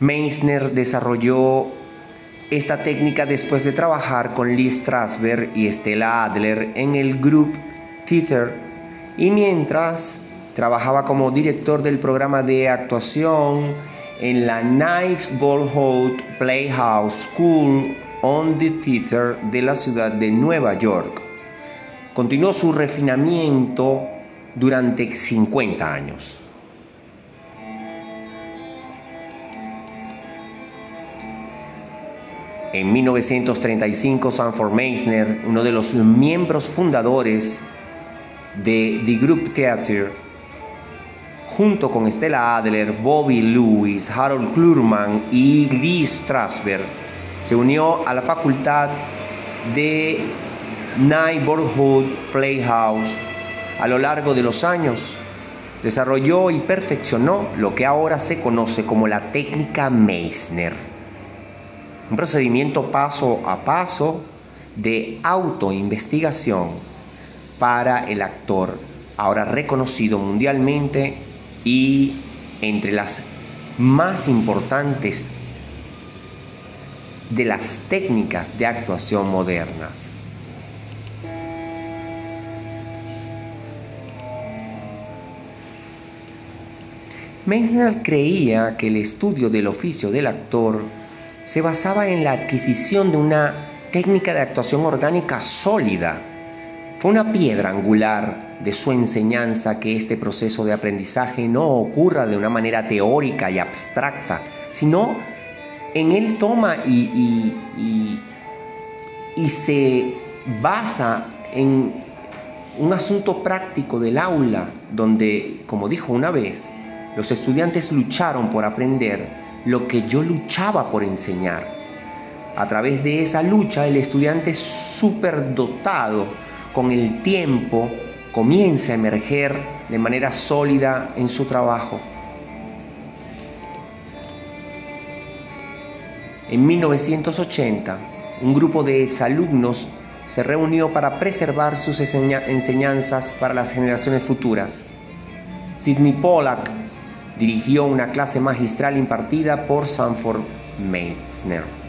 Meissner desarrolló esta técnica después de trabajar con Lee Strasberg y Stella Adler en el Group Theater y mientras trabajaba como director del programa de actuación en la Bourhout Playhouse School on the Theater de la ciudad de Nueva York. Continuó su refinamiento durante 50 años. En 1935, Sanford Meisner, uno de los miembros fundadores de The Group Theatre, junto con Stella Adler, Bobby Lewis, Harold Klurman y Lee Strasberg, se unió a la facultad de Neighborhood Playhouse a lo largo de los años. Desarrolló y perfeccionó lo que ahora se conoce como la técnica Meissner un procedimiento paso a paso de autoinvestigación para el actor, ahora reconocido mundialmente y entre las más importantes de las técnicas de actuación modernas. Meissner creía que el estudio del oficio del actor se basaba en la adquisición de una técnica de actuación orgánica sólida. Fue una piedra angular de su enseñanza que este proceso de aprendizaje no ocurra de una manera teórica y abstracta, sino en él toma y, y se basa en un asunto práctico del aula, donde, como dijo una vez, los estudiantes lucharon por aprender lo que yo luchaba por enseñar. A través de esa lucha, el estudiante superdotado con el tiempo comienza a emerger de manera sólida en su trabajo. En 1980, un grupo de exalumnos se reunió para preservar sus enseñanzas para las generaciones futuras. Sidney Pollack dirigió una clase magistral impartida por Sanford Meissner.